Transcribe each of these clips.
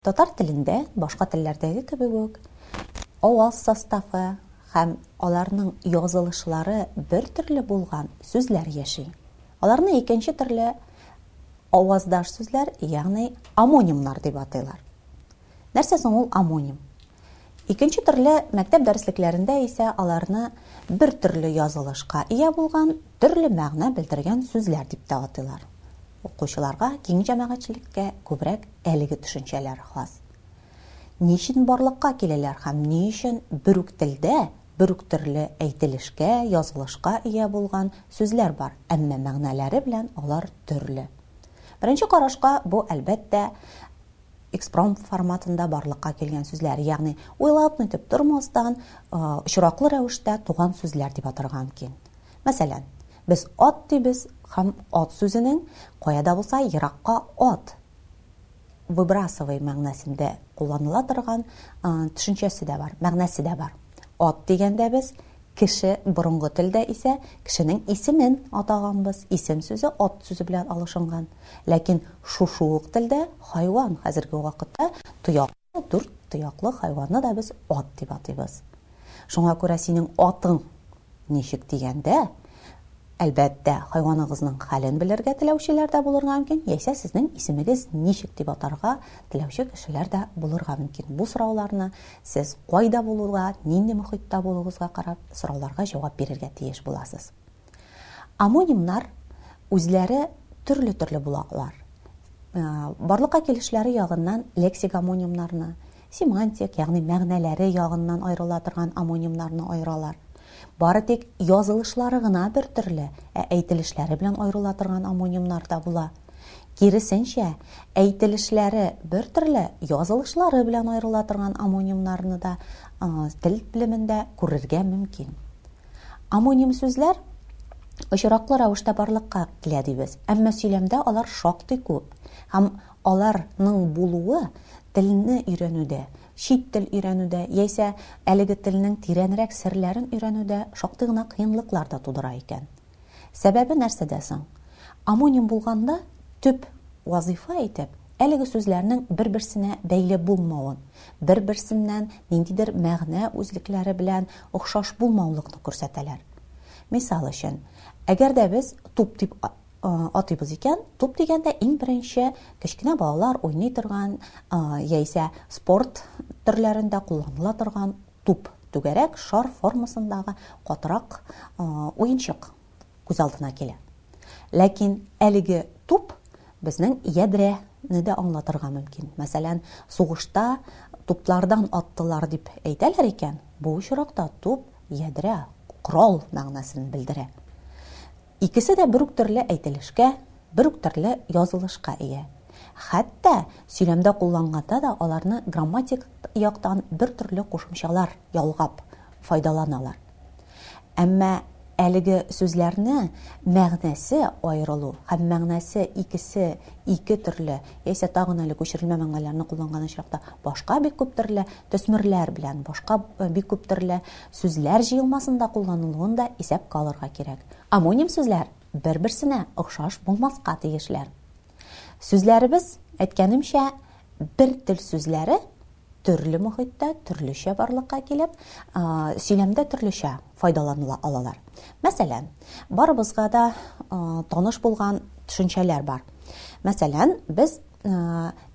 Татар телендә башка телләрдәге кебек үк аваз составы һәм аларның язылышлары бер төрле булган сүзләр яши. Аларны икенче төрле аваздаш сүзләр, ягъни амонимнар дип атыйлар. Нәрсә соң ул омоним? Икенче төрле мәктәп дәреслекләрендә исә аларны бер төрле язылышка ия булган, төрле мәгънә белдергән сүзләр дип тә атыйлар. Укучыларга, киң җәмәгатьчелеккә күбрәк әлеге төшенчәләр хас. Ничин барлыкка киләләр һәм ни өчен бер үк телдә бер үк төрле әйтелешкә, язылышка ия булган сүзләр бар, әмма мәгънәләре белән алар төрле? Беренче карашка бу, әлбәттә, экспромт форматында барлыкка килгән сүзләр, ягъни уйлап-нитеп тормастан, очраклы рәвештә туган сүзләр дип атарга мөмкин. Мәсәлән, без ат дибез һәм ат сүзенең кая да булса еракка ат, выбрасывай мәгънәсендә кулланыла торган төшенчәсе дә бар, мәгънәсе дә бар. Ат дигәндә без Кеше, борынгы телдә исә кешенең исемен атаганбыз, исем сүзе ат сүзе белән алышынган. Ләкин шушы ук телдә хайван, хәзерге вакытта тояклы, дүрт тояклы хайванны да без ат дип атыйбыз. Шуңа күрә синең атың ничек дигәндә, Әлбәттә, хайваныгызның хәлен белергә теләүчеләр дә булырга мөмкин, яисә сезнең исемегез ничек дип атарга теләүче кешеләр дә булырга мөмкин. Бу сорауларны сез кайда булуга, нинди мохитта булуыгызга карап, сорауларга җавап бирергә тиеш буласыз. Омонимнар үзләре төрле-төрле була алар. Барлыкка килешләре ягыннан лексик омонимнарны, Семантик, ягъни мәгънәләре ягыннан аерыла торган омонимнарны аералар. Бары тик язылышлары гына бер төрле, ә әйтелешләре белән аерыла торган омонимнар да була. Киресенчә, әйтелешләре бер төрле, язылышлары белән аерыла торган омонимнарны да тел белемендә күрергә мөмкин. Омоним сүзләр очраклы рәвештә барлыкка килә дибез, әмма сөйләмдә алар шактый күп һәм Алар ның булуы телне өйрәнүдә, чит тел өйрәнүдә яисә әлеге телнең тирәнрәк серләрен өйрәнүдә шактый гына кыенлыклар да тудыра икән. Сәбәбе нәрсәдә соң? Омоним булганда төп вазыйфа итеп әлеге сүзләрнең бер-берсенә бәйле булмавын, бер-берсеннән ниндидер мәгънә үзлекләре белән охшаш булмаулыкны күрсәтәләр. Мисал өчен, әгәр дә без туп дип атыйбыз икән, туп дигәндә иң беренче кечкенә балалар уйный торган яисә спорт төрләрендә кулланыла торган туп, түгәрәк шар формасындагы катырак уенчык күз алдына килә. Ләкин әлеге туп безнең ядрәне дә аңлатырга мөмкин. Мәсәлән, сугышта туплардан аттылар дип әйтәләр икән, бу очракта туп ядрә, корал мәгънәсен белдерә. Икесе дә бер үк төрле әйтелешкә, бер үк төрле язылышка ия. Хәтта сөйләмдә кулланганда да аларны грамматик яктан бер төрле кушымчалар ялгап файдаланалар. Әмма әлеге сүзләрне мәгънәсе аерылу һәм мәгънәсе икесе ике төрле яисә тагын әле күчерелмә мәгънәләрне кулланган очракта башка бик күп төрле төсмерләр белән башка бик күп төрле Сүзләр җыелмасында кулланылуын да исәпкә алырга кирәк. Омоним сүзләр бер-берсенә охшаш булмаска тиешләр. Сүзләребез, әйткәнемчә, бер тел сүзләре төрле мохиттә төрлечә барлыкка килеп, сөйләмдә төрлечә файдаланыла алалар. Мәсәлән, барыбызга да таныш булган төшенчәләр бар. Мәсәлән, без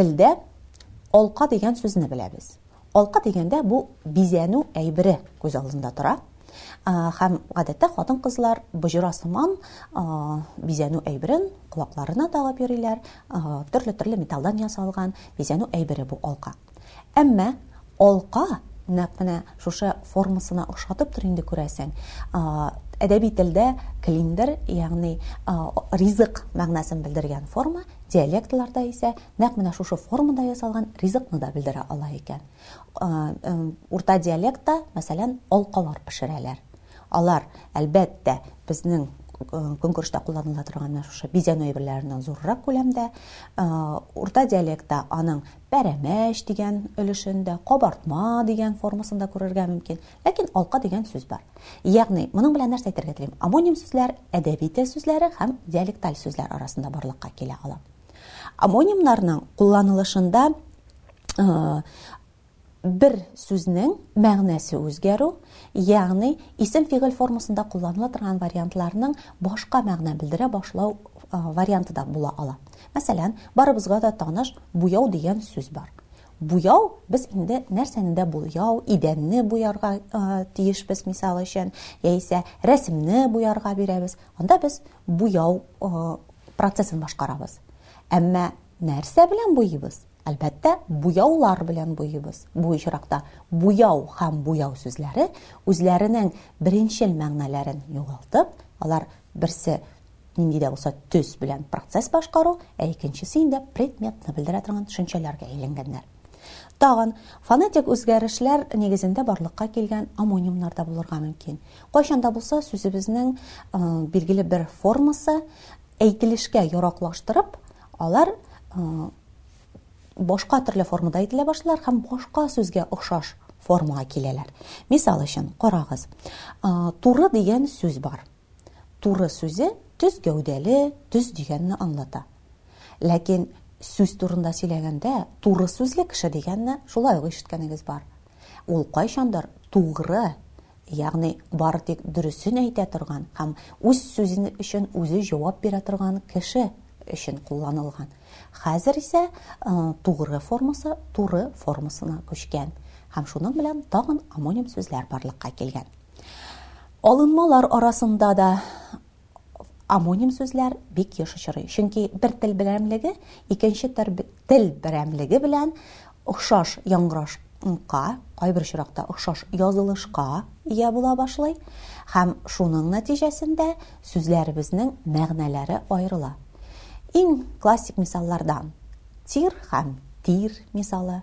телдә алка дигән сүзне беләбез. Алка дигәндә бу бизәнү әйбере күз алдында тора. Һәм гадәттә хатын-кызлар боҗра сыман бизәнү әйберен колакларына тагып йөриләр, төрле-төрле металлдан ясалган бизәнү әйбере бу алка. Әмма алка нәкъ менә шушы формасына охшатыптыр инде күрәсең. Әдәби телдә клиндер, ягъни ризык мәгънәсен белдергән форма, диалектларда исә Нәкъ менә шушы формада ясалган ризыкны да белдерә ала икән. Урта диалектта, мәсәлән, алкалар пешерәләр. Алар, әлбәттә, безнең көнкүрештә кулланыла торган менә шушы бизәнү әйберләреннән зуррак күләмдә. Урта диалектта аның пәрәмәч дигән өлешен дә, кабартма дигән формасын да күрергә мөмкин. Ләкин алка дигән сүз бар. Ягъни, моның белән нәрсә әйтергә телим? Амоним сүзләр, әдәби тел сүзләре һәм диалекталь сүзләр арасында барлыкка килә ала. Амонимнарның кулланылышында бер сүзнең мәгънәсе үзгәрү, ягъни исем-фигыль формасында кулланыла торган вариантларның башка мәгънә белдерә башлау варианты да була ала. Мәсәлән, барыбызга да таныш буяу дигән сүз бар. Буяу без инде нәрсәне дә буяу, идәнне буярга тиешбез, мисал өчен, яисә рәсемне буярга бирәбез. Анда без Буяу процессын башкарабыз. Әмма нәрсә белән буйыйбыз? Әлбәттә, буяулар белән буйыйбыз. Бу очракта буяу һәм буяу сүзләре үзләренең беренчел мәгънәләрен югалтып, алар берсе нинди дә булса төс белән процесс башкару, ә икенчесе инде предметны белдерә торган төшенчәләргә әйләнгәннәр. Тагын, фонетик үзгәрешләр нигезендә барлыкка килгән омонимнар да булырга мөмкин. Кайчан да булса сүзебезнең билгеле бер формасы әйтелешкә яраклаштырып, алар башка төрле формада әйтелә башлар һәм башка сүзгә охшаш формага киләләр. Мисал өчен, карагыз. Туры дигән сүз бар. Туры сүзе төз гәүдәле, төз дигәнне аңлата. Ләкин сүз турында сөйләгәндә, туры сүзле кеше дигәнне шулай ук ишеткәнегез бар. Ул кайчандыр тугры, ягъни бары тик дөресен әйтә торган һәм үз сүзе өчен үзе җавап бирә торган кеше өчен кулланылган. Хәзер исә тугры формасы туры формасына күчкән һәм шуның белән тагын омоним сүзләр барлыкка килгән. Алынмалар арасында да амоним сүзләр бик еш очрый. Чөнки бер тел берәмлеге икенче тел берәмлеге белән охшаш яңгыраш ка кайбер очракта охшаш язылышка ия була башлый һәм шуның нәтиҗәсендә сүзләребезнең мәгънәләре аерыла. Иң классик мисаллардан тир һәм тир мисалы,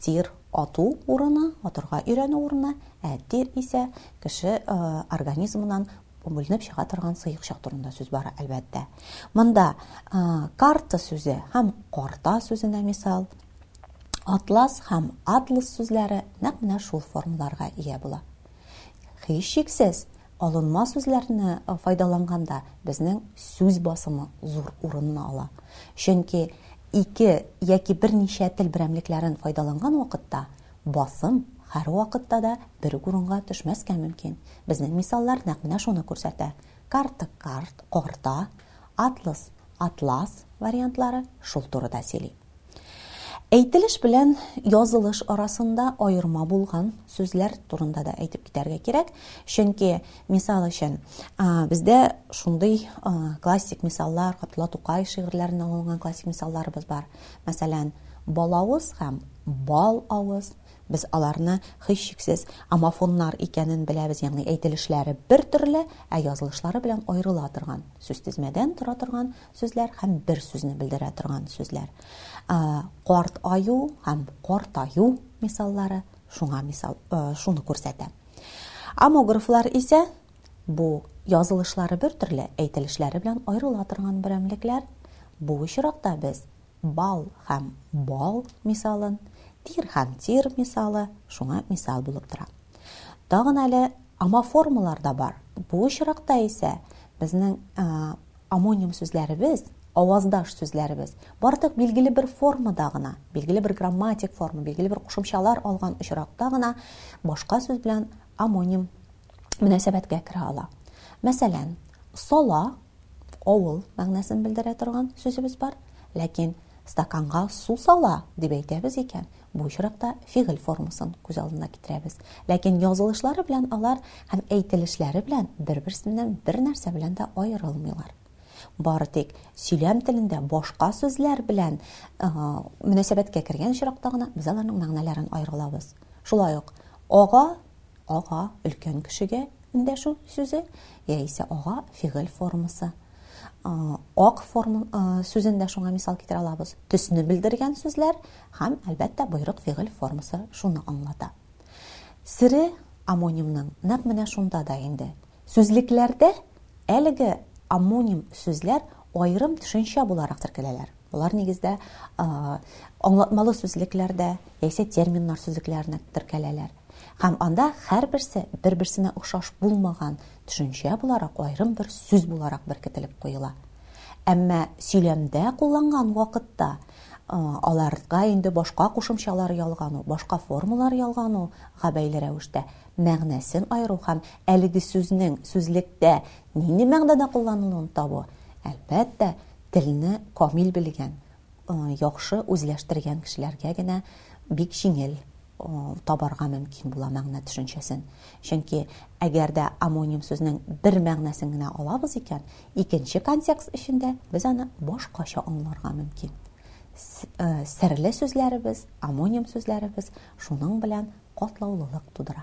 тир Ату урыны, атырга өйрәнү урыны, ә тир исә кеше организмыннан бүленеп чыга торган сыекчык турында сүз бара, әлбәттә. Монда карта сүзе һәм карта сүзенә мисал, атлас һәм атлас сүзләре нәкъ менә шул формаларга ия була. Һичшиксез, Алынма сүзләрне файдаланганда безнең сүз басымы зур урынны ала. Чөнки ике яки берничә тел берәмлекләрен файдаланган вакытта басым һәрвакытта да бер үк урынга төшмәскә мөмкин. Безнең мисаллар нәкъ менә шуны күрсәтә. Карта, карт, карта, атлас, атлас вариантлары шул турыда сөйли. Әйтелеш белән язылыш арасында аерма булган сүзләр турында да әйтеп китәргә кирәк. Чөнки, мисал өчен, бездә шундый классик мисаллар, Габдулла Тукай шигырьләреннән алынган классик мисалларыбыз бар. Мәсәлән, балавыз һәм бал авыз. Без аларны һичшиксез амофоннар икәнен беләбез, ягъни әйтелешләре бер төрле, ә язылышлары белән аерыла торган, сүзтезмәдән тора торган сүзләр һәм бер сүзне белдерә торган сүзләр. Карт аю һәм карт аю мисаллары шуңа мисал шуны күрсәтә. Амографлар исә бу язылышлары бер төрле әйтелешләре белән аерыла торган берәмлекләр. Бу очракта без бал һәм бал мисалын, тир һәм тир мисалы шуңа мисал булып тора. Тагын әле амоформалар да бар. Бу очракта исә безнең Омоним сүзләребез, аваздаш сүзләребез, бардык билгеле бер формада гына, билгеле бер грамматик форма, билгеле бер кушымчалар алган очракта гына башка сүз белән омоним мөнәсәбәткә керә ала. Мәсәлән, сала, авыл мәгънәсен белдерә торган сүзебез бар, ләкин стаканга су сала дип әйтәбез икән, Бу очракта фигыль формасын күз алдына китерәбез. Ләкин язылышлары белән алар һәм әйтелешләре белән бер-берсеннән бернәрсә белән дә аерылмыйлар. Бары тик сөйләм телендә башка сүзләр белән мөнәсәбәткә кергән очракта гына без аларның мәгънәләрен аера алабыз. Шулай ук ага Ага, өлкән кешегә эндәшү сүзе яисә ага фигыль формасы. Ак форма сүзен дә шуңа мисал китерә алабыз. Төсне белдергән сүзләр һәм, әлбәттә, боерык фигыль формасы шуны аңлата. Сере омонимның нәкъ менә шунда да инде. Сүзлекләрдә әлеге омоним сүзләр аерым төшенчә буларак теркәләләр. Болар нигездә аңлатмалы сүзлекләрдә яисә терминнар сүзлекләренә теркәләләр. Һәм анда һәрберсе бер-берсенә охшаш булмаган төшенчә буларак аерым бер сүз буларак беркетелеп куела. Әмма сөйләмдә кулланган вакытта аларга инде башка кушымчалар ялгану, башка формалар ялгануга бәйле рәвештә мәгънәсен аеру һәм әлеге сүзнең сүзлектә нинди мәгънәдә кулланылуын табу, әлбәттә, телне камил белгән, яхшы үзләштергән кешеләргә генә бик җиңел табарга мөмкин була мәгънә төшенчәсен. Чөнки әгәр дә амоним сүзнең бер мәгънәсен генә алабыз икән, икенче контекст эчендә без аны башкача аңларга мөмкин. Серле сүзләребез, амоним сүзләребез шуның белән катлаулылык тудыра.